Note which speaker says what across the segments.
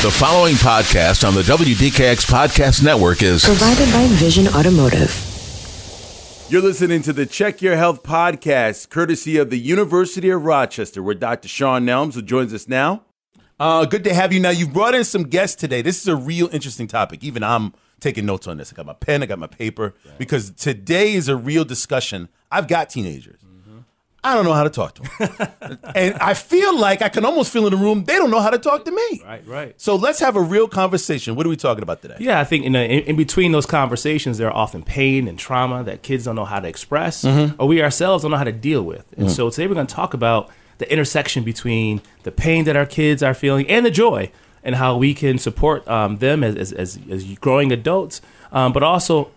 Speaker 1: The following podcast on the WDKX Podcast Network is
Speaker 2: provided by Vision Automotive.
Speaker 3: You're listening to the Check Your Health podcast, courtesy of the University of Rochester, where Dr. Shaun Nelms, who joins us now. Uh, good to have you. Now, you've brought in some guests today. This is a real interesting topic. Even I'm taking notes on this. I got my pen, I got my paper, right. because today is a real discussion. I've got teenagers. I don't know how to talk to them. and I feel like I can almost feel in the room, they don't know how to talk to me.
Speaker 4: Right, right.
Speaker 3: So let's have a real conversation. What are we talking about today?
Speaker 4: Yeah, I think in, in, in between those conversations, there are often pain and trauma that kids don't know how to express, mm-hmm. or we ourselves don't know how to deal with. And mm-hmm. so today we're going to talk about the intersection between the pain that our kids are feeling and the joy, and how we can support um, them as, as, as, as, growing adults, um, but also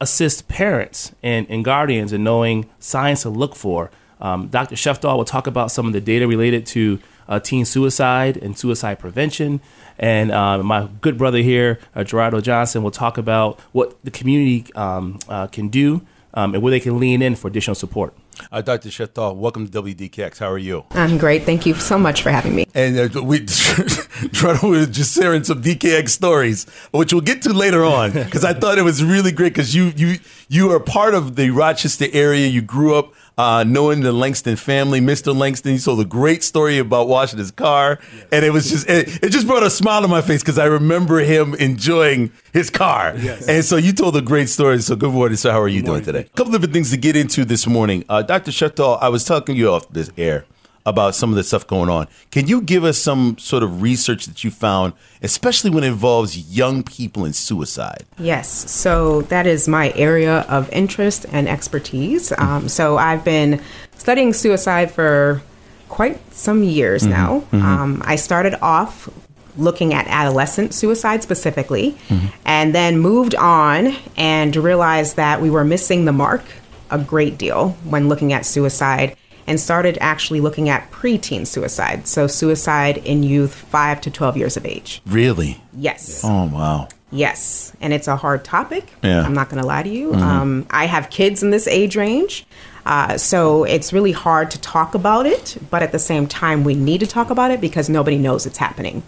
Speaker 4: assist parents and, and guardians in knowing signs to look for um, Dr. Sheftall will talk about some of the data related to uh, teen suicide and suicide prevention. And uh, my good brother here, uh, Jerard Johnson, will talk about what the community um, uh, can do um, and where they can lean in for additional support.
Speaker 3: Uh, Dr. Sheftall, welcome to WDKX. How are you?
Speaker 5: I'm great. Thank you so much for having me.
Speaker 3: And uh, we Jerard was just sharing some DKX stories, which we'll get to later on, because I thought it was really great because you you you are part of the Rochester area. You grew up uh, knowing the Langston family, Mr. Langston. He told a great story about washing his car, yes. and it was just it, it, just brought a smile to my face because I remember him enjoying his car. Yes. And so you told a great story. So good morning, sir. How are you doing today? A couple different things to get into this morning. Uh, Dr. Sheftall, I was talking you off this air about some of the stuff going on. Can you give us some sort of research that you found, especially when it involves young people and suicide?
Speaker 5: Yes. So that is my area of interest and expertise. Um, so I've been studying suicide for quite some years mm-hmm. now. Mm-hmm. Um, I started off looking at adolescent suicide specifically, mm-hmm. and then moved on and realized that we were missing the mark a great deal when looking at suicide and started actually looking at preteen suicide. So, suicide in youth 5 to 12 years of age.
Speaker 3: Really?
Speaker 5: Yes.
Speaker 3: Oh, wow.
Speaker 5: Yes. And it's a hard topic.
Speaker 3: Yeah.
Speaker 5: I'm not going to lie to you. Mm-hmm. Um, I have kids in this age range. Uh, so it's really hard to talk about it, but at the same time, we need to talk about it because nobody knows it's happening.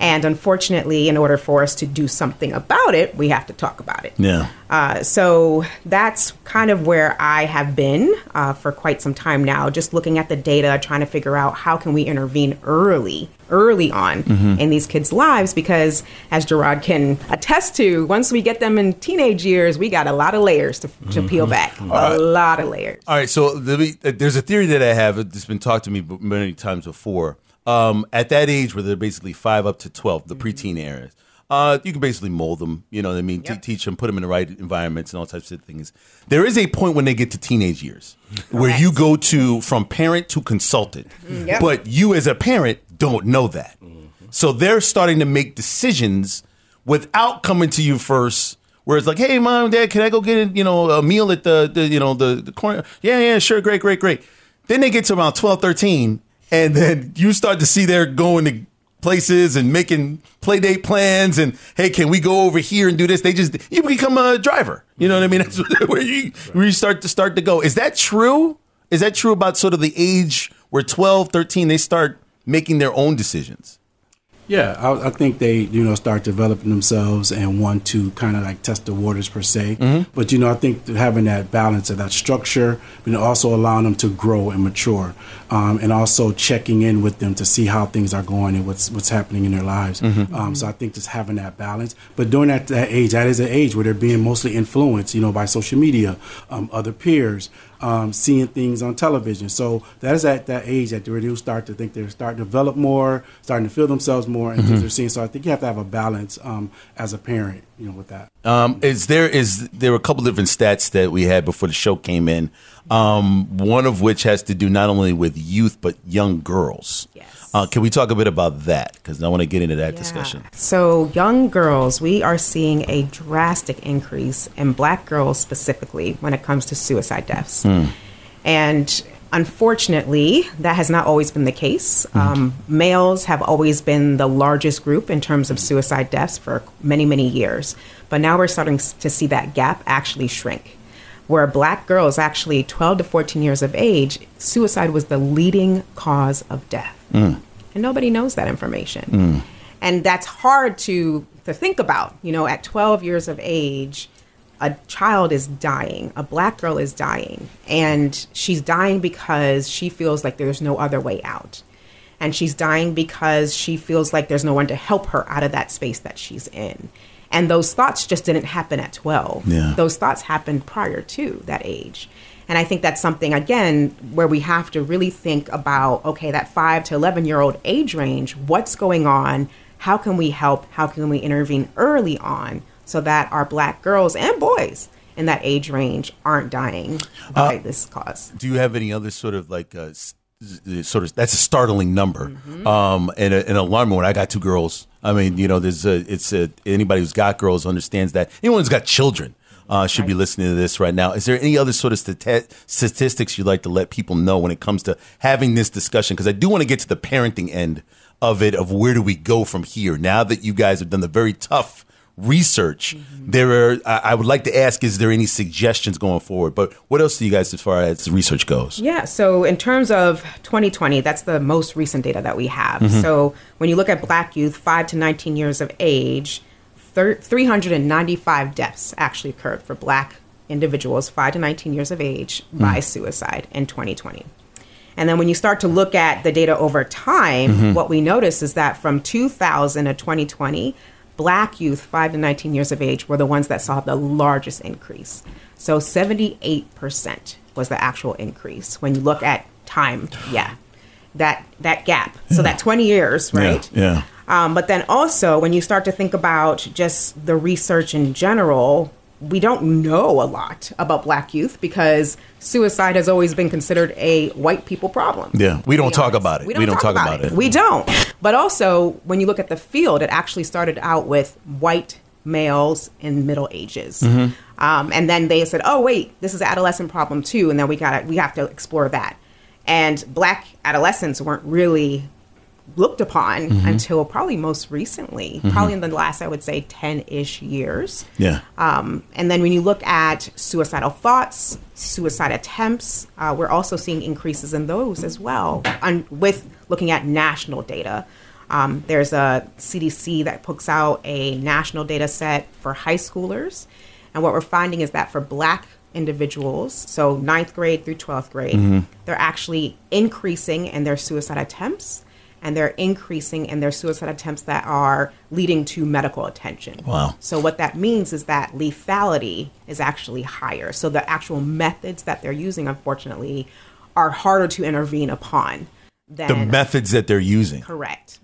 Speaker 5: And unfortunately, in order for us to do something about it, we have to talk about it.
Speaker 3: Yeah.
Speaker 5: Uh, so that's kind of where I have been uh, for quite some time now, just looking at the data, trying to figure out how can we intervene early, early on mm-hmm. in these kids' lives. Because as Jerard can attest to, once we get them in teenage years, we got a lot of layers to, to mm-hmm. peel back. a right. lot of layers.
Speaker 3: All right. So there's a theory that I have that's been talked to me many times before um, at that age where they're basically five up to 12, the preteen areas, uh, you can basically mold them, you know what I mean? Yep. teach them, put them in the right environments and all types of things. There is a point when they get to teenage years where you go to from parent to consultant, mm, yep. but you as a parent don't know that. Mm-hmm. So they're starting to make decisions without coming to you first where it's like, hey, mom, dad, can I go get you know a meal at the, the you know the, the corner? Yeah, yeah, sure, great, great, great. Then they get to around 12, 13, and then you start to see they're going to places and making play date plans and hey can we go over here and do this? They just you become a driver. You know what i mean? That's where you where you start to start to go. Is that true? Is that true about sort of the age where 12 13 they start making their own decisions
Speaker 6: yeah, I, I, think they you know start developing themselves and want to kind of like test the waters per se. Mm-hmm. But you know, I think having that balance of that structure, but also allowing them to grow and mature, um, and also checking in with them to see how things are going and what's what's happening in their lives. Mm-hmm. Um, so I think just having that balance. But during that, that age, that is an age where they're being mostly influenced, you know, by social media, um, other peers um, seeing things on television. So that is at that age that they do start to think they're starting to develop more, starting to feel themselves more, and mm-hmm. things they're seeing. So I think you have to have a balance um, as a parent, you know, with that.
Speaker 3: Um, is there is there were a couple different stats that we had before the show came in. Um, one of which has to do not only with youth but young girls.
Speaker 5: Yes.
Speaker 3: Uh, can we talk a bit about that? Because I want to get into that yeah. discussion.
Speaker 5: So, young girls, we are seeing a drastic increase in black girls specifically when it comes to suicide deaths. Mm. And unfortunately, that has not always been the case. Mm. Um, males have always been the largest group in terms of suicide deaths for many, many years. But now we're starting to see that gap actually shrink where black girls, actually 12 to 14 years of age, suicide was the leading cause of death. Mm. And nobody knows that information. Mm. and that's hard to to think about. You know, at 12 years of age, a child is dying, a black girl is dying, and she's dying because she feels like there's no other way out. And she's dying because she feels like there's no one to help her out of that space that she's in. And those thoughts just didn't happen at 12.
Speaker 3: Yeah.
Speaker 5: Those thoughts happened prior to that age. And I think that's something, again, where we have to really think about okay, that five to 11 year old age range, what's going on? How can we help? How can we intervene early on so that our black girls and boys in that age range aren't dying by this cause?
Speaker 3: Do you have any other sort of like uh, sort of that's a startling number um, and a, an alarming one? I got two girls. I mean, you know, there's a, it's a, anybody who's got girls understands that anyone who's got children. Uh, should be listening to this right now. Is there any other sort of stati- statistics you'd like to let people know when it comes to having this discussion? Because I do want to get to the parenting end of it, of where do we go from here? Now that you guys have done the very tough research, mm-hmm. there are. I, would like to ask: Is there any suggestions going forward? But what else do you guys, as far as research goes?
Speaker 5: Yeah, so in terms of 2020, that's the most recent data that we have.
Speaker 3: Mm-hmm.
Speaker 5: So when you look at black youth, 5 to 19 years of age, thir- 395 deaths actually occurred for black individuals 5 to 19 years of age mm. by suicide in 2020. And then when you start to look at the data over time, mm-hmm. what we notice is that from 2000 to 2020, black youth 5 to 19 years of age were the ones that saw the largest increase. So 78% was the actual increase when you look at time. Yeah. That that gap. So that 20 years, right?
Speaker 3: Yeah.
Speaker 5: Um, but then also, when you start to think about just the research in general, we don't know a lot about black youth because suicide has always been considered a white people problem.
Speaker 3: Yeah. We don't talk
Speaker 5: honest.
Speaker 3: about it. We don't talk about it.
Speaker 5: We don't. But also, when you look at the field, it actually started out with white males in middle ages.
Speaker 3: Mm-hmm.
Speaker 5: Um, and then they said, "Oh, wait, this is an adolescent problem too," and then we got we have to explore that. And black adolescents weren't really looked upon
Speaker 3: Mm-hmm.
Speaker 5: until probably most recently, probably in the last I would say ten ish years.
Speaker 3: Yeah.
Speaker 5: Um, and then when you look at suicidal thoughts, suicide attempts, uh, we're also seeing increases in those as well. On, with looking at national data, um, there's a CDC that puts out a national data set for high schoolers, and what we're finding is that for Black individuals, so ninth grade through 12th grade, they're actually increasing in their suicide attempts and they're increasing in their suicide attempts that are leading to medical attention.
Speaker 3: Wow.
Speaker 5: So what that means is that lethality is actually higher. So the actual methods that they're using, unfortunately, are harder to intervene upon than
Speaker 3: The methods that they're using.
Speaker 5: correct.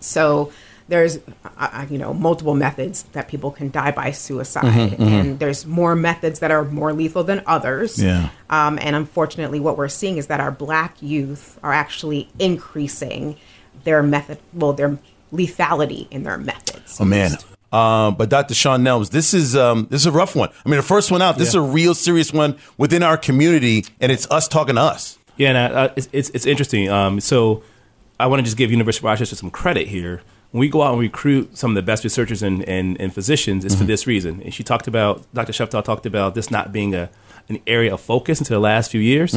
Speaker 5: So there's, uh, uh, you know, multiple methods that people can die by suicide,
Speaker 3: Mm-hmm,
Speaker 5: and there's more methods that are more lethal than others.
Speaker 3: Yeah.
Speaker 5: Um, and unfortunately, what we're seeing is that our black youth are actually increasing their method, well, their lethality in their methods.
Speaker 3: Oh man. Um, but Dr. Shaun Nelms, this is um, this is a rough one. I mean, the first one out. This is a real serious one within our community, and it's us talking to us.
Speaker 4: Yeah, and uh, it's, it's it's interesting. Um, so I want to just give University of Rochester some credit here. When we go out and recruit some of the best researchers and, and, and physicians, it's for this reason. And she talked about, Dr. Sheftall talked about this not being a an area of focus until the last few years.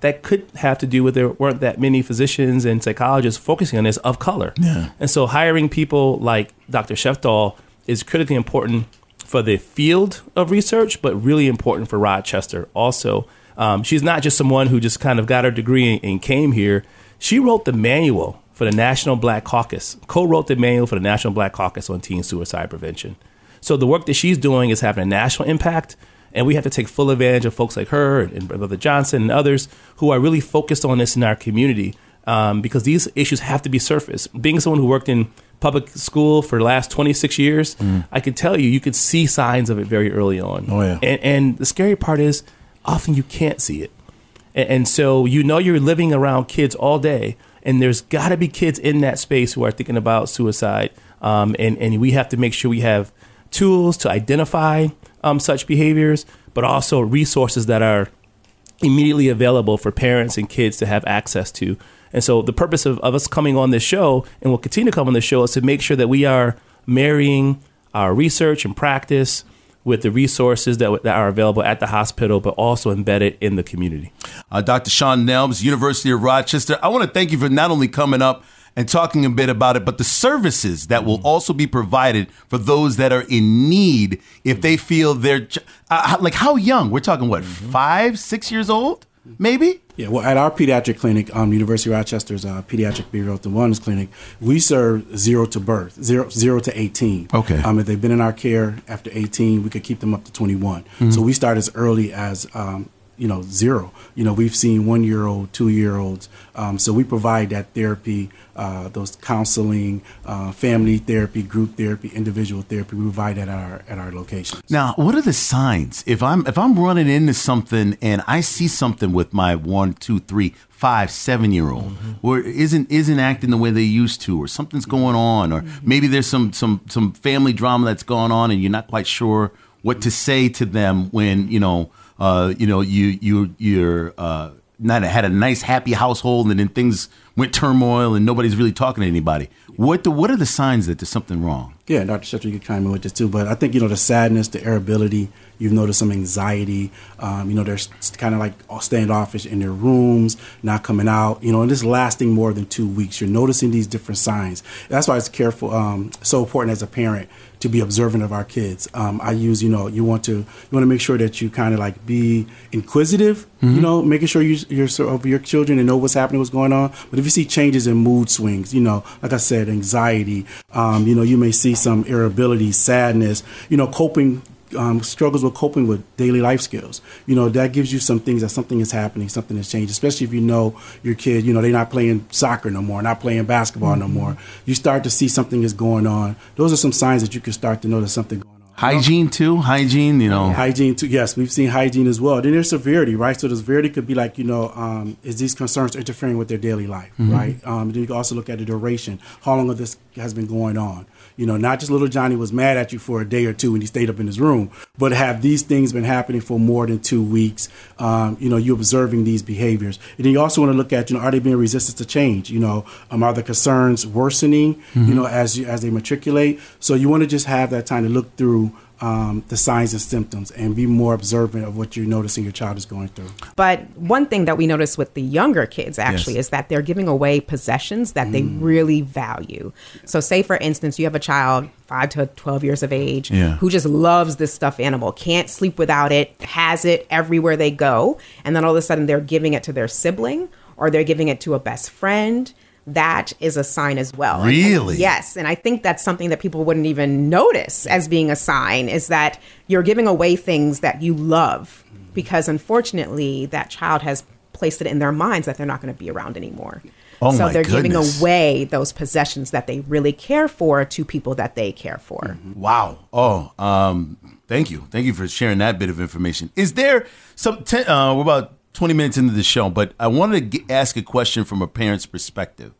Speaker 4: That could have to do with there weren't that many physicians and psychologists focusing on this of color.
Speaker 3: Yeah.
Speaker 4: And so hiring people like Dr. Sheftall is critically important for the field of research, but really important for Rochester also. Um, she's not just someone who just kind of got her degree and, and came here. She wrote the manual for the National Black Caucus, co wrote the manual for the National Black Caucus on teen suicide prevention. So the work that she's doing is having a national impact, and we have to take full advantage of folks like her and, and Brother Johnson and others who are really focused on this in our community um, because these issues have to be surfaced. Being someone who worked in public school for the last 26 years, I can tell you, you could see signs of it very early on.
Speaker 3: Oh, yeah.
Speaker 4: And, and the scary part is often you can't see it. And, and so you know you're living around kids all day, and there's got to be kids in that space who are thinking about suicide. Um, and, and we have to make sure we have tools to identify um, such behaviors, but also resources that are immediately available for parents and kids to have access to. And so the purpose of, of us coming on this show, and we'll continue to come on this show, is to make sure that we are marrying our research and practice with the resources that, that are available at the hospital, but also embedded in the community.
Speaker 3: Uh, Dr. Shaun Nelms, University of Rochester. I want to thank you for not only coming up and talking a bit about it, but the services that will also be provided for those that are in need if they feel they're uh, like how young? We're talking what five, six years old, maybe.
Speaker 6: Yeah, well, at our pediatric clinic, um, University of Rochester's uh, pediatric behavioral health and wellness clinic, we serve zero to birth, zero, zero to 18.
Speaker 3: Okay.
Speaker 6: Um, if they've been in our care after 18, we could keep them up to 21. So we start as early as, um, you know, zero. You know, we've seen one year old, two year olds. Um, so we provide that therapy, uh, those counseling, uh, family therapy, group therapy, individual therapy. We provide that at our, at our locations.
Speaker 3: Now, what are the signs if I'm if I'm running into something and I see something with my one, two, three, five, seven year old, or isn't isn't acting the way they used to, or something's going on, or maybe there's some some some family drama that's going on, and you're not quite sure what to say to them when you know uh, you know you you you're uh, not had a nice happy household, and then things went turmoil, and nobody's really talking to anybody. What the what are the signs that there's something wrong?
Speaker 6: Yeah, Dr. Shefter, you could chime in with this too. But I think, you know, the sadness, the irritability, you've noticed some anxiety. Um, you know, they're kind of like standoffish in their rooms, not coming out, you know, and this lasting more than two weeks. You're noticing these different signs. That's why it's careful, um, so important as a parent to be observant of our kids. Um, I use, you know, you want to you want to make sure that you kind of like be inquisitive, you know, making sure you, you're sort of your children and know what's happening, what's going on. But if you see changes in mood swings, you know, like I said, anxiety, um, you know, you may see some irritability, sadness, you know, coping um, struggles with coping with daily life skills. You know, that gives you some things that something is happening, something has changed, especially if you know your kid, you know, they're not playing soccer no more, not playing basketball no more. You start to see something is going on. Those are some signs that you can start to know there's something going on.
Speaker 3: Hygiene too, hygiene. You know,
Speaker 6: Hygiene too. Yes, we've seen hygiene as well. Then there's severity, right? So the severity could be like, you know, um, is these concerns interfering with their daily life, right? Um, then you can also look at the duration. How long of this has been going on? You know, not just little Johnny was mad at you for a day or two and he stayed up in his room, but have these things been happening for more than two weeks? Um, you know, you're observing these behaviors. And then you also want to look at, you know, are they being resistant to change? You know, um, are the concerns worsening, you know, as you, as they matriculate? So you want to just have that time to look through um, the signs and symptoms and be more observant of what you're noticing your child is going through.
Speaker 5: But one thing that we notice with the younger kids actually
Speaker 3: Yes.
Speaker 5: is that they're giving away possessions that they really value. So, say for instance, you have a child five to 12 years of age
Speaker 3: Yeah.
Speaker 5: who just loves this stuffed animal, can't sleep without it, has it everywhere they go. And then all of a sudden they're giving it to their sibling or they're giving it to a best friend. That is a sign as well. And- and
Speaker 3: Really?
Speaker 5: yes. And I think that's something that people wouldn't even notice as being a sign is that you're giving away things that you love because unfortunately that child has placed it in their minds that they're not going to be around anymore.
Speaker 3: Oh,
Speaker 5: so they're
Speaker 3: goodness.
Speaker 5: giving away those possessions that they really care for to people that they care for.
Speaker 3: Wow. Oh, um, thank you. Thank you for sharing that bit of information. Is there some, ten, uh, we're about 20 minutes into the show, but I wanted to g ask a question from a parent's perspective.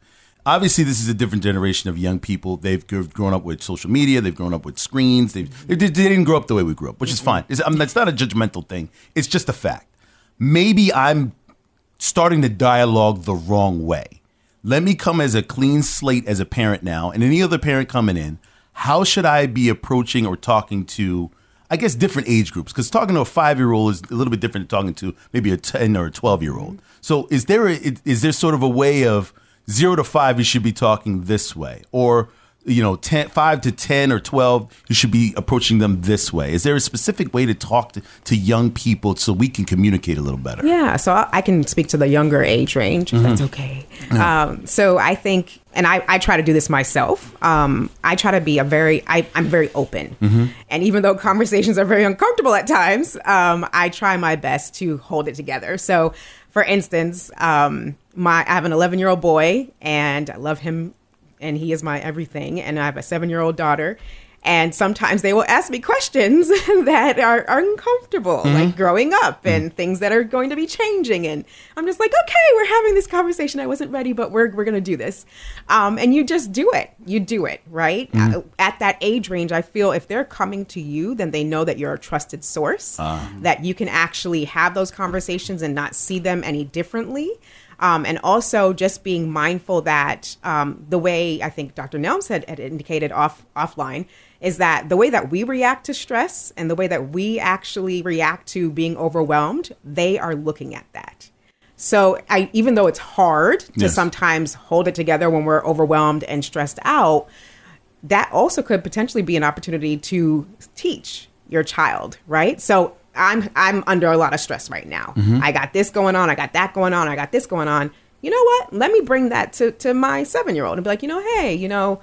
Speaker 3: Obviously, this is a different generation of young people. They've grown up with social media. They've grown up with screens. They've, they, they didn't grow up the way we grew up, which is mm-hmm. fine. It's, I mean, that's not a judgmental thing. It's just a fact. Maybe I'm starting the dialogue the wrong way. Let me come as a clean slate as a parent now, and any other parent coming in. How should I be approaching or talking to, I guess, different age groups? Because talking to a five year old is a little bit different than talking to maybe a 10 or a 12 year old. So, is there, a, is there sort of a way of zero to five, you should be talking this way? Or, you know, 10, 5 to 10 or 12, you should be approaching them this way. Is there a specific way to talk to, to young people so we can communicate a little better?
Speaker 5: Yeah, so I I can speak to the younger age range, if that's okay. Um, so I think, and I, I try to do this myself. Um, I try to be a very, I, I'm very open. And even though conversations are very uncomfortable at times, um, I try my best to hold it together. So, for instance, um, my I have an 11 year old boy, and I love him, and he is my everything. And I have a seven year old daughter. And sometimes they will ask me questions that are, are uncomfortable, like growing up and things that are going to be changing. And I'm just like, okay, we're having this conversation. I wasn't ready, but we're, we're going to do this. Um, and you just do it. You do it, right? Uh, at that age range, I feel if they're coming to you, then they know that you're a trusted source, that you can actually have those conversations and not see them any differently. Um, and also just being mindful that um, the way I think Dr. Nelms had, had indicated off offline is that the way that we react to stress and the way that we actually react to being overwhelmed, they are looking at that. So I, even though it's hard to
Speaker 3: Yes.
Speaker 5: sometimes hold it together when we're overwhelmed and stressed out, that also could potentially be an opportunity to teach your child, right? So I'm I'm under a lot of stress right now. I got this going on, I got that going on, I got this going on. You know what? Let me bring that to to my 7-year-old and be like, "You know, hey, you know,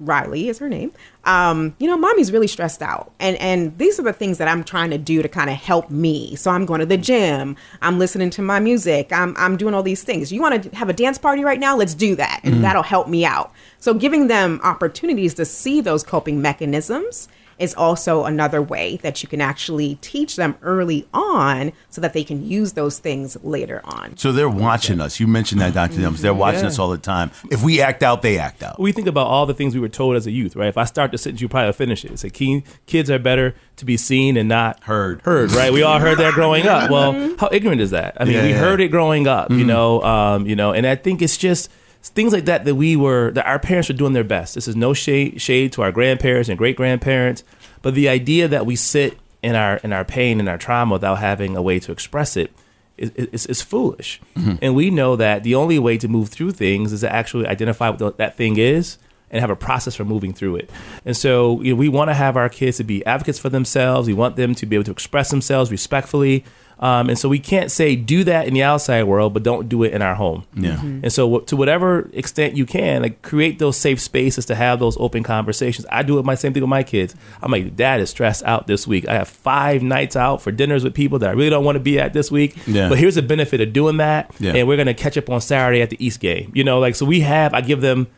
Speaker 5: Riley is her name. Um, you know, mommy's really stressed out. And and these are the things that I'm trying to do to kind of help me. So I'm going to the gym, I'm listening to my music, I'm I'm doing all these things. You want to have a dance party right now? Let's do that. And that'll help me out. So giving them opportunities to see those coping mechanisms is also another way that you can actually teach them early on so that they can use those things later on.
Speaker 3: So they're watching us. You mentioned that, Dr. Dums. They're watching
Speaker 4: Yeah.
Speaker 3: us all the time. If we act out, they act out.
Speaker 4: we think about all the things we were told as a youth, right? If I start the sentence, you probably finish it. It's like keen, kids are better to be seen and not
Speaker 3: Heard.
Speaker 4: Heard, right? We all heard that growing up. Well, how ignorant is that? I mean,
Speaker 3: Yeah,
Speaker 4: we
Speaker 3: yeah.
Speaker 4: heard it growing up, you know, um, you know, and I think it's just things like that that we were that our parents were doing their best. This is no shade shade to our grandparents and great grandparents, but the idea that we sit in our in our pain and our trauma without having a way to express it is, is, is foolish. Mm-hmm. And we know that the only way to move through things is to actually identify what the, that thing is and have a process for moving through it. And so you know, we want to have our kids to be advocates for themselves. We want them to be able to express themselves respectfully. Um, and so we can't say do that in the outside world, but don't do it in our home.
Speaker 3: Yeah.
Speaker 4: And so, wh- to whatever extent you can, like create those safe spaces to have those open conversations. I do it my same thing with my kids. I'm like, Dad is stressed out this week. I have five nights out for dinners with people that I really don't want to be at this week.
Speaker 3: Yeah.
Speaker 4: But here's the benefit of doing that,
Speaker 3: Yeah.
Speaker 4: and we're gonna catch up on Saturday at the East game. You know, like so we have. I give them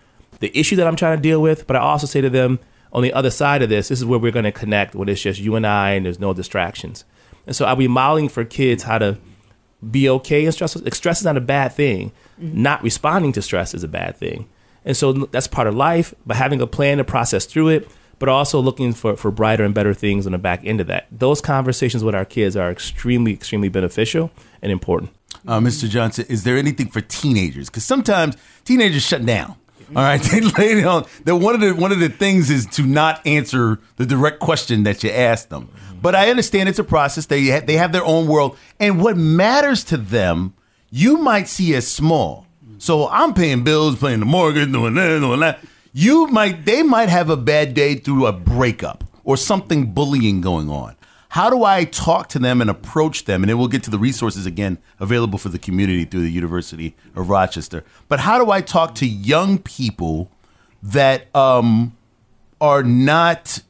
Speaker 4: the issue that I'm trying to deal with, but I also say to them on the other side of this, this is where we're gonna connect when it's just you and I, and there's no distractions. And so I'll be modeling for kids how to be okay in stress. Stress is not a bad thing. Not responding to stress is a bad thing. And so that's part of life, but having a plan to process through it, but also looking for, for brighter and better things on the back end of that. Those conversations with our kids are extremely, extremely beneficial and important.
Speaker 3: Uh, Mr. Johnson, is there anything for teenagers? Because sometimes teenagers shut down. All right, they lay down. That one of the one of the things is to not answer the direct question that you ask them. But I understand it's a process. They ha- they have their own world, and what matters to them, you might see as small. So I'm paying bills, paying the mortgage, doing that, doing that. You might they might have a bad day through a breakup or something bullying going on. How do I talk to them and approach them? And then we'll get to the resources again available for the community through the University of Rochester. But how do I talk to young people that um, are not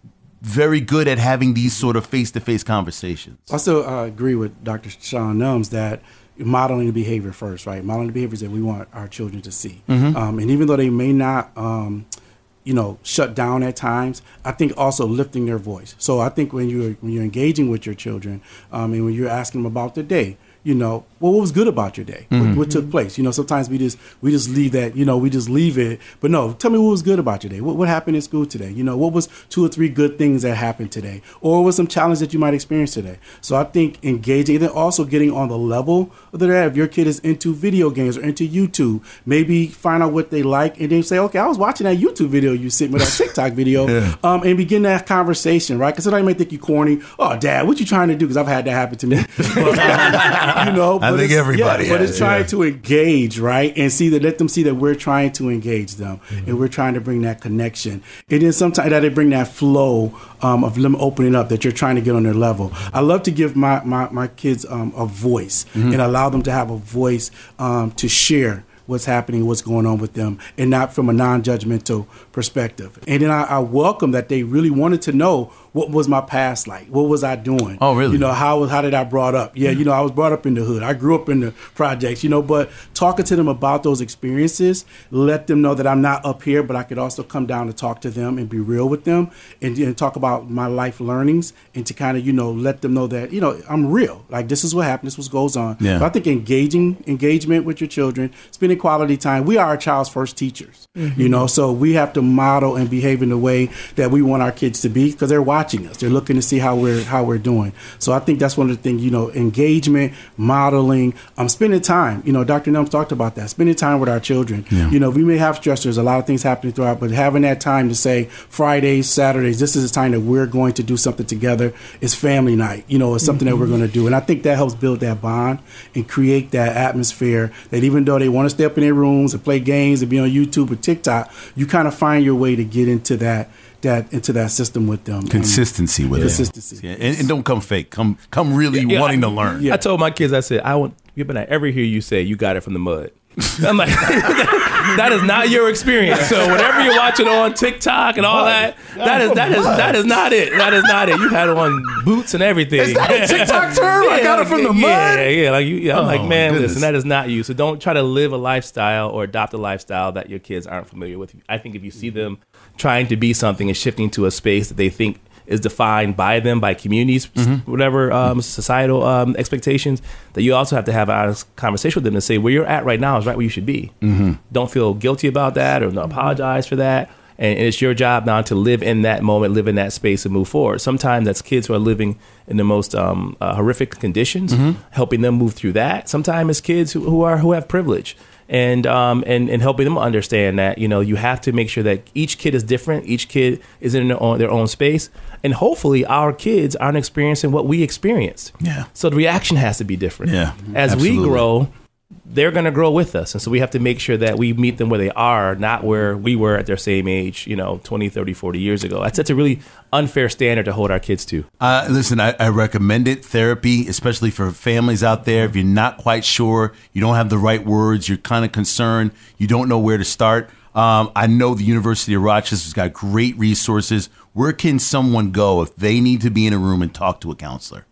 Speaker 3: very good at having these sort of face to face conversations?
Speaker 6: I still uh, agree with Dr. Shaun Nelms that modeling the behavior first, right? Modeling the behaviors that we want our children to see. Um, and even though they may not, um, you know, shut down at times, I think also lifting their voice. So I think when you're when you're engaging with your children, um, and when you're asking them about the day, you know, well, what was good about your day? What, what took place? You know, sometimes we just we just leave that, you know, we just leave it. But no, tell me what was good about your day. What, what happened in school today? You know, what was two or three good things that happened today, or what was some challenge that you might experience today? So I think engaging, and then also getting on the level of that they're at. If your kid is into video games or into YouTube, maybe find out what they like, and then say, okay, I was watching that YouTube video you sent me, that TikTok video, um, and begin that conversation, right? Because somebody may think you corny. Oh, Dad, what you trying to do? Because I've had that happen to me. But, um, you know,
Speaker 3: I
Speaker 6: but
Speaker 3: think
Speaker 6: it's-
Speaker 3: everybody
Speaker 6: yeah, but it's trying
Speaker 3: yeah.
Speaker 6: to engage, right? And see that let them see that we're trying to engage them,
Speaker 3: Mm-hmm.
Speaker 6: and we're trying to bring that connection. And then sometimes that they bring that flow um, of them opening up that you're trying to get on their level. I love to give my my, my kids um, a voice
Speaker 3: Mm-hmm.
Speaker 6: and allow them to have a voice um, to share what's happening, what's going on with them, and not from a non-judgmental perspective. And then I, I welcome that they really wanted to know what was my past like, what was I doing?
Speaker 3: Oh, really?
Speaker 6: You know, how how did I brought up? Yeah, you know, I was brought up in the hood. I grew up in the projects, you know, but talking to them about those experiences, let them know that I'm not up here, but I could also come down and talk to them and be real with them and, and talk about my life learnings and to kind of, you know, let them know that, you know, I'm real. Like this is what happened, this is what goes on.
Speaker 3: Yeah.
Speaker 6: But I think engaging engagement with your children, spending spending quality time. We are our child's first teachers, mm-hmm. you know, so we have to model and behave in the way that we want our kids to be because they're watching us. They're looking to see how we're how we're doing. So I think that's one of the things, you know, engagement, modeling, um, spending time. You know, Dr. Nelms talked about that. Spending time with our children. You know, we may have stressors, a lot of things happening throughout, but having that time to say Fridays, Saturdays, this is the time that we're going to do something together. It's family night. You know, it's something that we're going to do, and I think that helps build that bond and create that atmosphere that even though they want to stay up in their rooms and play games and be on YouTube or TikTok, you kind of find your way to get into that that into that system with them.
Speaker 3: Consistency with it.
Speaker 6: Consistency.
Speaker 3: Yeah, and, and don't come fake. Come come really
Speaker 4: Yeah,
Speaker 3: wanting
Speaker 4: I-
Speaker 3: to learn.
Speaker 6: Yeah.
Speaker 4: I told my kids, I said, I want you better not ever hear you say you got it from the mud. I'm like, that is not your experience. So whatever you're watching on TikTok and all that, that is that is that is not it. That is not it. You had on boots and everything. Is
Speaker 3: that a TikTok term? I got it from the mud?
Speaker 4: Yeah, yeah. Like you, yeah, I'm
Speaker 3: Oh,
Speaker 4: like, man,
Speaker 3: goodness.
Speaker 4: listen, that is not you. So don't try to live a lifestyle or adopt a lifestyle that your kids aren't familiar with. I think if you see them trying to be something and shifting to a space that they think is defined by them, by communities,
Speaker 3: Mm-hmm.
Speaker 4: whatever um, societal um, expectations, that you also have to have an honest conversation with them and say where you're at right now is right where you should be. Mm-hmm. Don't feel guilty about that or no, apologize for that. And, and it's your job now to live in that moment, live in that space, and move forward. Sometimes that's kids who are living in the most um, uh, horrific conditions, helping them move through that. Sometimes it's kids who, who are who have privilege and um and, and helping them understand that you know you have to make sure that each kid is different. Each kid is in their own, their own space. And hopefully our kids aren't experiencing what we experienced.
Speaker 3: Yeah.
Speaker 4: so the reaction has to be different.
Speaker 3: Yeah,
Speaker 4: as
Speaker 3: absolutely.
Speaker 4: we grow they're going to grow with us and so we have to make sure that we meet them where they are not where we were at their same age you know 20 30 40 years ago that's, that's a really unfair standard to hold our kids to
Speaker 3: Uh, listen, I, I recommend it. Therapy, especially for families out there. If you're not quite sure, you don't have the right words, you're kind of concerned, you don't know where to start. Um, I know the University of Rochester's got great resources. Where can someone go if they need to be in a room and talk to a counselor?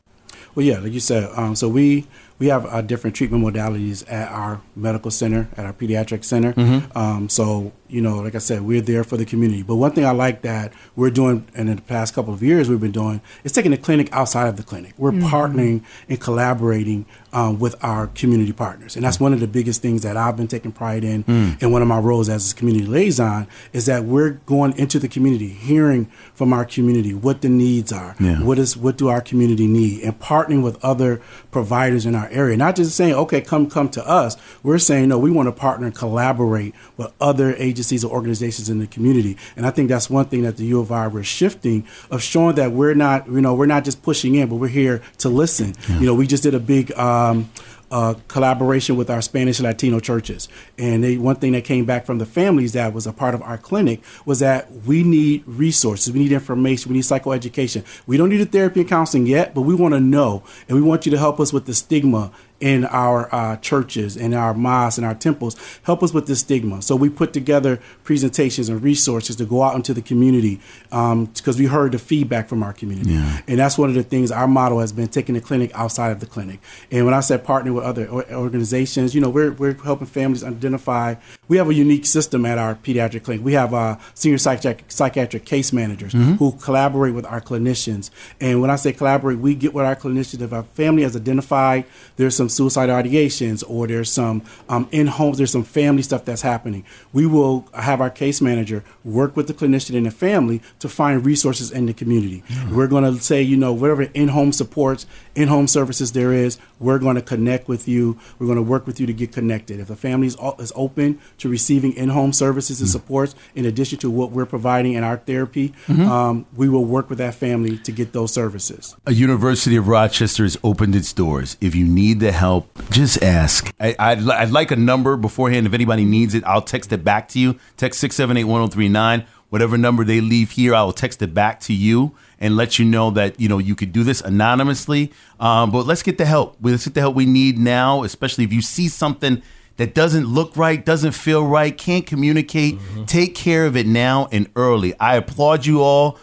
Speaker 6: Well, yeah, like you said, um, so we we have uh, different treatment modalities at our medical center, at our pediatric center. Um, so you know, like I said, we're there for the community. But one thing I like that we're doing, and in the past couple of years we've been doing, is taking the clinic outside of the clinic. We're partnering and collaborating um, with our community partners, and that's one of the biggest things that I've been taking pride in. In one of my roles as a community liaison, is that we're going into the community, hearing from our community what the needs are,
Speaker 3: Yeah.
Speaker 6: what is what do our community need, and partnering with other providers in our area. Not just saying, okay, come come to us. We're saying no, we want to partner and collaborate with other agencies or organizations in the community. And I think that's one thing that the U of I we're shifting of showing that we're not, you know, we're not just pushing in, but we're here to listen. You know, we just did a big. Um, uh, collaboration with our Spanish Latino churches. And they, one thing that came back from the families that was a part of our clinic was that we need resources, we need information, we need psychoeducation. We don't need a therapy and counseling yet, but we want to know, and we want you to help us with the stigma in our uh, churches and our mosques and our temples. Help us with this stigma. So we put together presentations and resources to go out into the community because we heard the feedback from our community. And that's one of the things our model has been taking the clinic outside of the clinic. And when I said partner with other organizations, you know, we're, we're helping families identify. We have a unique system at our pediatric clinic. We have uh, senior psychiatric, psychiatric case managers who collaborate with our clinicians. And when I say collaborate, we get with our clinicians. If a family has identified there's some suicide ideations or there's some um, in homes, there's some family stuff that's happening, we will have our case manager work with the clinician and the family to find resources in the community. We're going to say, you know, whatever in home supports, in home services there is, we're going to connect with you. We're going to work with you to get connected. If the family is, is open to receiving in home services and supports, in addition to what we're providing in our therapy, um, we will work with that family to get those services.
Speaker 3: A University of Rochester has opened its doors. If you need the help, just ask. I, I'd, li- I'd like a number beforehand. If anybody needs it, I'll text it back to you. Text 678 1039. Whatever number they leave here, I will text it back to you and let you know that you know you could do this anonymously. Um, but let's get the help. Let's get the help we need now, especially if you see something that doesn't look right, doesn't feel right, can't communicate. Mm-hmm. Take care of it now and early. I applaud you all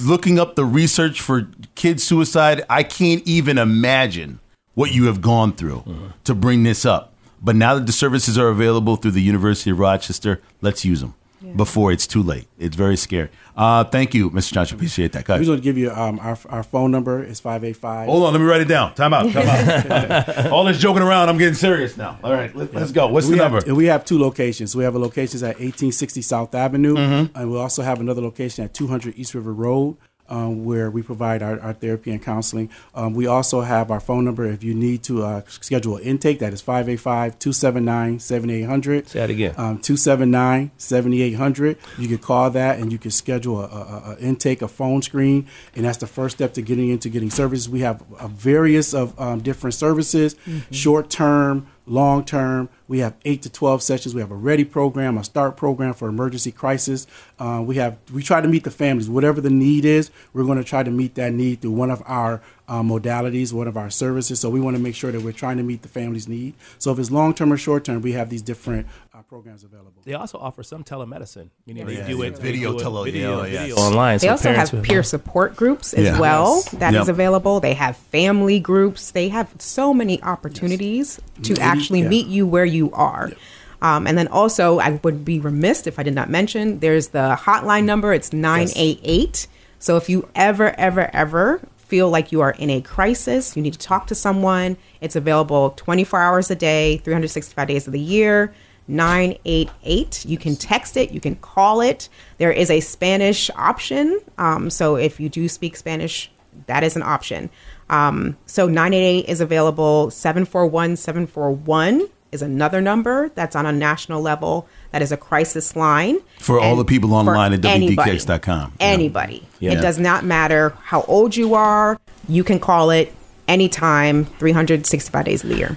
Speaker 3: looking up the research for kid suicide, I can't even imagine what you have gone through mm-hmm. to bring this up. But now that the services are available through the University of Rochester, let's use them. Before it's too late. It's very scary. Uh, thank you, Mr. Johnson. Appreciate that. Go
Speaker 6: We
Speaker 3: ahead.
Speaker 6: just want to give you um, our, our phone number is 585.
Speaker 3: Hold on, let me write it down. Time out. Time out. All this joking around, I'm getting serious now. All right, let, us go. What's
Speaker 6: we
Speaker 3: the
Speaker 6: have,
Speaker 3: number?
Speaker 6: we have two locations. We have a location at 1860 South Avenue,
Speaker 3: Mm-hmm.
Speaker 6: and we also have another location at 200 East River Road. Um, where we provide our, our therapy and counseling. Um, we also have our phone number if you need to uh, schedule an intake. That is 585 279 7800.
Speaker 4: Say that again.
Speaker 6: Um, 279 7800. You can call that and you can schedule a, a, a intake, a phone screen, and that's the first step to getting into getting services. We have a various of um, different services, short term, long term. We have eight to twelve sessions. We have a ready program, a start program for emergency crisis. Uh, we have we try to meet the families, whatever the need is. We're going to try to meet that need through one of our uh, modalities, one of our services. So we want to make sure that we're trying to meet the family's need. So if it's long term or short term, we have these different uh, programs available.
Speaker 4: They also offer some telemedicine, meaning
Speaker 3: Yeah,
Speaker 4: they do
Speaker 3: yeah,
Speaker 4: it
Speaker 3: video
Speaker 4: they do
Speaker 3: tele-
Speaker 4: video,
Speaker 3: yeah,
Speaker 4: video
Speaker 3: yes.
Speaker 4: online.
Speaker 5: They
Speaker 4: so
Speaker 5: also have
Speaker 4: will-
Speaker 5: peer support groups as
Speaker 3: Yeah.
Speaker 5: well.
Speaker 6: Yes.
Speaker 5: That is
Speaker 3: Yep.
Speaker 5: available. They have family groups. They have so many opportunities to actually
Speaker 6: yeah.
Speaker 5: meet you where you are. Um, and then also, I would be remiss if I did not mention there's the hotline number. It's 988. So if you ever, ever, ever feel like you are in a crisis, you need to talk to someone, it's available 24 hours a day, 365 days of the year. 988. You can text it, you can call it. There is a Spanish option. Um, so if you do speak Spanish, that is an option. Um, so 988 is available. 741 741 is another number that's on a national level. That is a crisis line.
Speaker 3: For all the people online at
Speaker 5: anybody.
Speaker 3: WDKX.com. Yeah.
Speaker 5: Anybody.
Speaker 3: Yeah.
Speaker 5: It does not matter how old you are. You can call it anytime, 365 days of the year.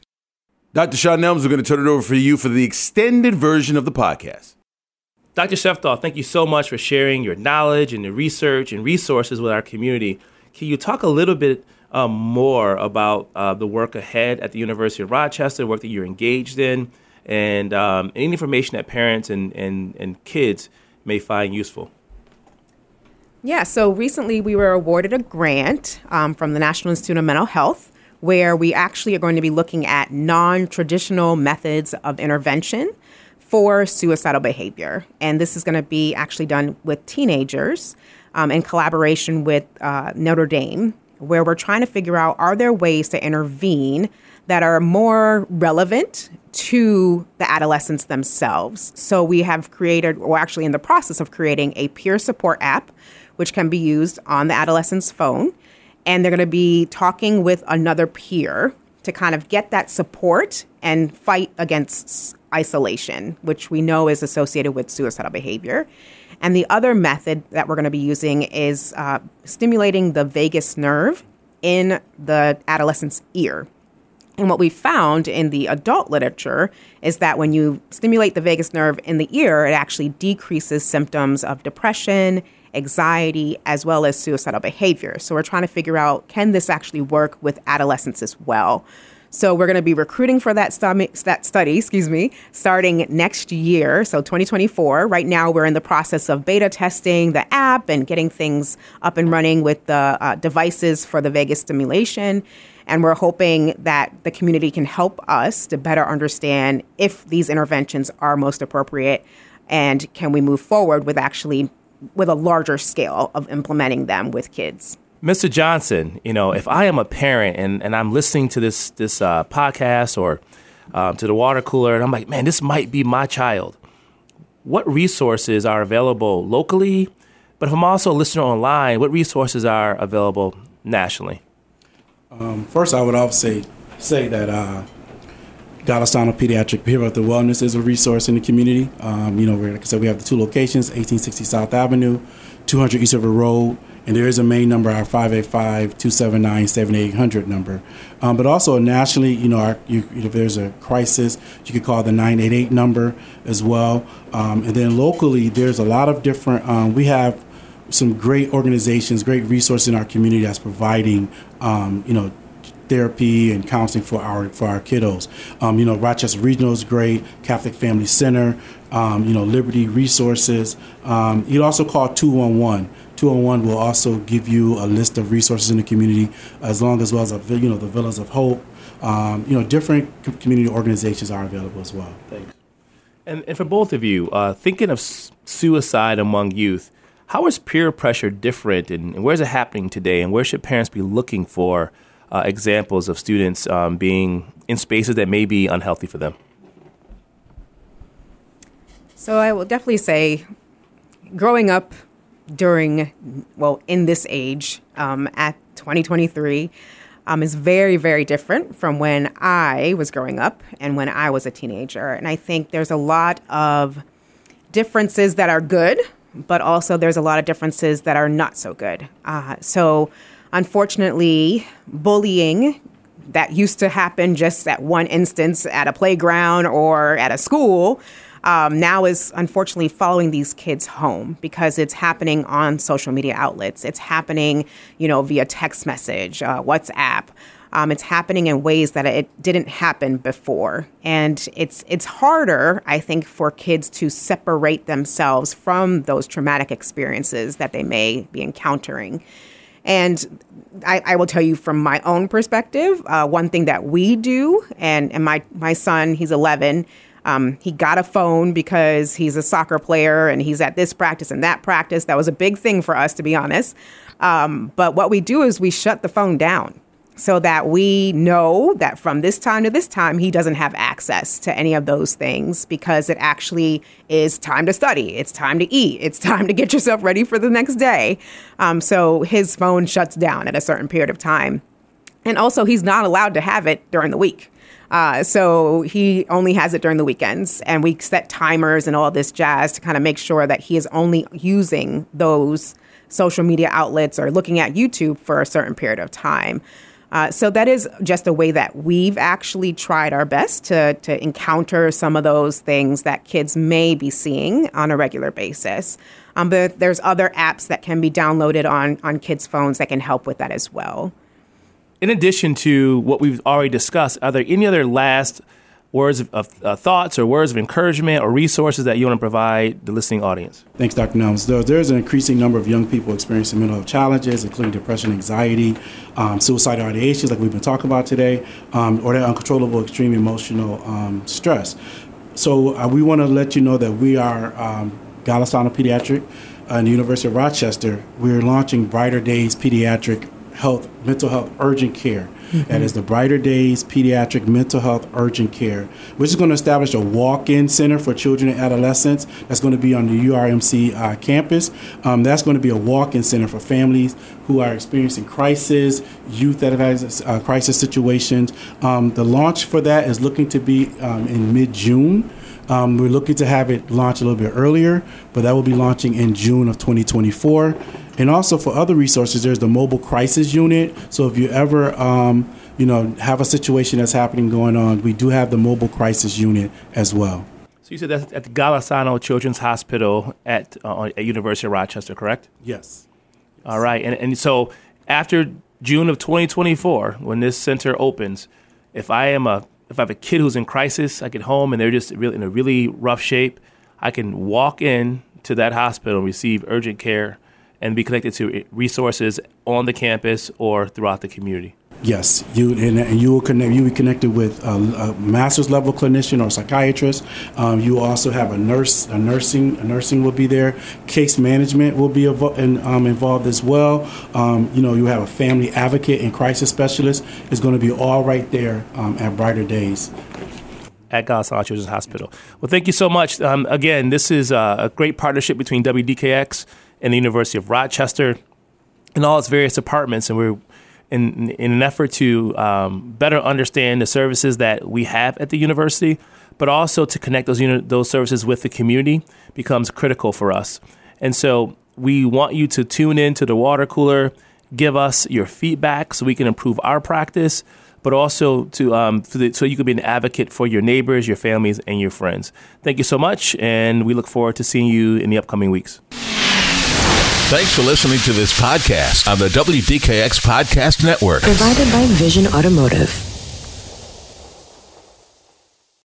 Speaker 3: Dr. Shaun Nelms, we're going to turn it over for you for the extended version of the podcast.
Speaker 4: Dr. Sheftall, thank you so much for sharing your knowledge and your research and resources with our community. Can you talk a little bit um, more about uh, the work ahead at the University of Rochester, work that you're engaged in, and um, any information that parents and, and, and kids may find useful?
Speaker 5: Yeah, so recently we were awarded a grant um, from the National Institute of Mental Health where we actually are going to be looking at non traditional methods of intervention for suicidal behavior. And this is going to be actually done with teenagers um, in collaboration with uh, Notre Dame, where we're trying to figure out are there ways to intervene that are more relevant to the adolescents themselves. So we have created, or actually in the process of creating, a peer support app, which can be used on the adolescent's phone. And they're going to be talking with another peer to kind of get that support and fight against isolation, which we know is associated with suicidal behavior. And the other method that we're going to be using is uh, stimulating the vagus nerve in the adolescent's ear. And what we found in the adult literature is that when you stimulate the vagus nerve in the ear, it actually decreases symptoms of depression, anxiety, as well as suicidal behavior. So we're trying to figure out can this actually work with adolescents as well? So we're going to be recruiting for that, stomach, that study, excuse me, starting next year, so 2024. Right now, we're in the process of beta testing the app and getting things up and running with the uh, devices for the vagus stimulation. And we're hoping that the community can help us to better understand if these interventions are most appropriate and can we move forward with actually with a larger scale of implementing them with kids.
Speaker 4: Mr. Johnson, you know, if I am a parent and, and I'm listening to this this uh, podcast or um, to the water cooler, and I'm like, man, this might be my child. What resources are available locally? But if I'm also a listener online, what resources are available nationally?
Speaker 6: First, I would also say, that uh, Golisano Pediatric Behavioral Wellness is a resource in the community. Um, you know, like I said, we have the two locations, 1860 South Avenue, 200 East River Road, and there is a main number, our 585-279-7800 number. Um, but also nationally, you know, our, you, if there's a crisis, you could call the 988 number as well. Um, and then locally, there's a lot of different, um, we have some great organizations, great resources in our community that's providing, um, you know, therapy and counseling for our for our kiddos. Um, you know, Rochester Regional is great, Catholic Family Center, um, you know, Liberty Resources. Um, you also call 211. 211 will also give you a list of resources in the community, as long as well as a, you know the Villas of Hope. Um, you know, different community organizations are available as well.
Speaker 4: Thanks. And, and for both of you, uh, thinking of suicide among youth, how is peer pressure different and, and where is it happening today? And where should parents be looking for uh, examples of students um, being in spaces that may be unhealthy for them?
Speaker 5: So I will definitely say, growing up during, well, in this age um, at 2023 um, is very, very different from when I was growing up and when I was a teenager. And I think there's a lot of differences that are good, but also there's a lot of differences that are not so good. Uh, so, unfortunately, bullying that used to happen just at one instance at a playground or at a school um, now is unfortunately following these kids home because it's happening on social media outlets. It's happening, you know, via text message, uh, WhatsApp. Um, it's happening in ways that it didn't happen before, and it's it's harder, I think, for kids to separate themselves from those traumatic experiences that they may be encountering. And I, I, will tell you from my own perspective, uh, one thing that we do, and, and my, my son, he's 11, um, he got a phone because he's a soccer player and he's at this practice and that practice. That was a big thing for us, to be honest. Um, but what we do is we shut the phone down so that we know that from this time to this time, he doesn't have access to any of those things because it actually is time to study. It's time to eat. It's time to get yourself ready for the next day. Um, so his phone shuts down at a certain period of time. And also, he's not allowed to have it during the week. Uh, so he only has it during the weekends, and we set timers and all this jazz to kind of make sure that he is only using those social media outlets or looking at YouTube for a certain period of time. Uh, so that is just a way that we've actually tried our best to to encounter some of those things that kids may be seeing on a regular basis. Um, but there's other apps that can be downloaded on on kids' phones that can help with that as well
Speaker 4: in addition to what we've already discussed, are there any other last words of, uh, thoughts or words of encouragement or resources that you want to provide the listening audience?
Speaker 6: Thanks, Dr. Nelms. There, there's an increasing number of young people experiencing mental health challenges, including depression, anxiety, um, suicidal ideations, like we've been talking about today, um, or that uncontrollable extreme emotional um, stress. So uh, we want to let you know that we are um, Golisano Pediatric and the University of Rochester. We're launching Brighter Days Pediatric health, mental health urgent care. Mm-hmm. That is the Brighter Days Pediatric Mental Health Urgent Care, which is going to establish a walk-in center for children and adolescents. That's going to be on the URMC uh, campus. Um, that's going to be a walk-in center for families who are experiencing crisis, youth that have had uh, crisis situations. Um, the launch for that is looking to be um, in mid-June. Um, we're looking to have it launch a little bit earlier, but that will be launching in June of 2024. And also for other resources, there's the mobile crisis unit. So if you ever, um, you know, have a situation that's happening going on, we do have the mobile crisis unit as well.
Speaker 4: So you said that's at the Golisano Children's Hospital at uh, at University of Rochester, correct?
Speaker 6: Yes.
Speaker 4: All right, and and so after June of 2024, when this center opens, if I am a if I have a kid who's in crisis, I get home and they're just really in a really rough shape, I can walk in to that hospital and receive urgent care and be connected to resources on the campus or throughout the community.
Speaker 6: Yes, you and, and you will connect. You will be connected with a, a master's level clinician or psychiatrist. Um, you also have a nurse. A nursing. A nursing will be there. Case management will be evo- in, um, involved as well. Um, you know, you have a family advocate and crisis specialist is going to be all right there um, at Brighter Days
Speaker 4: at Golisano Children's Hospital. Well, thank you so much. Um, again, this is a great partnership between WDKX and the University of Rochester and all its various departments. And we're in, in an effort to um, better understand the services that we have at the university, but also to connect those, uni- those services with the community becomes critical for us. And so we want you to tune in to the water cooler, give us your feedback so we can improve our practice, but also to um, the, so you can be an advocate for your neighbors, your families, and your friends. Thank you so much, and we look forward to seeing you in the upcoming weeks.
Speaker 1: Thanks for listening to this podcast on the WDKX Podcast Network.
Speaker 2: Provided by Vision Automotive.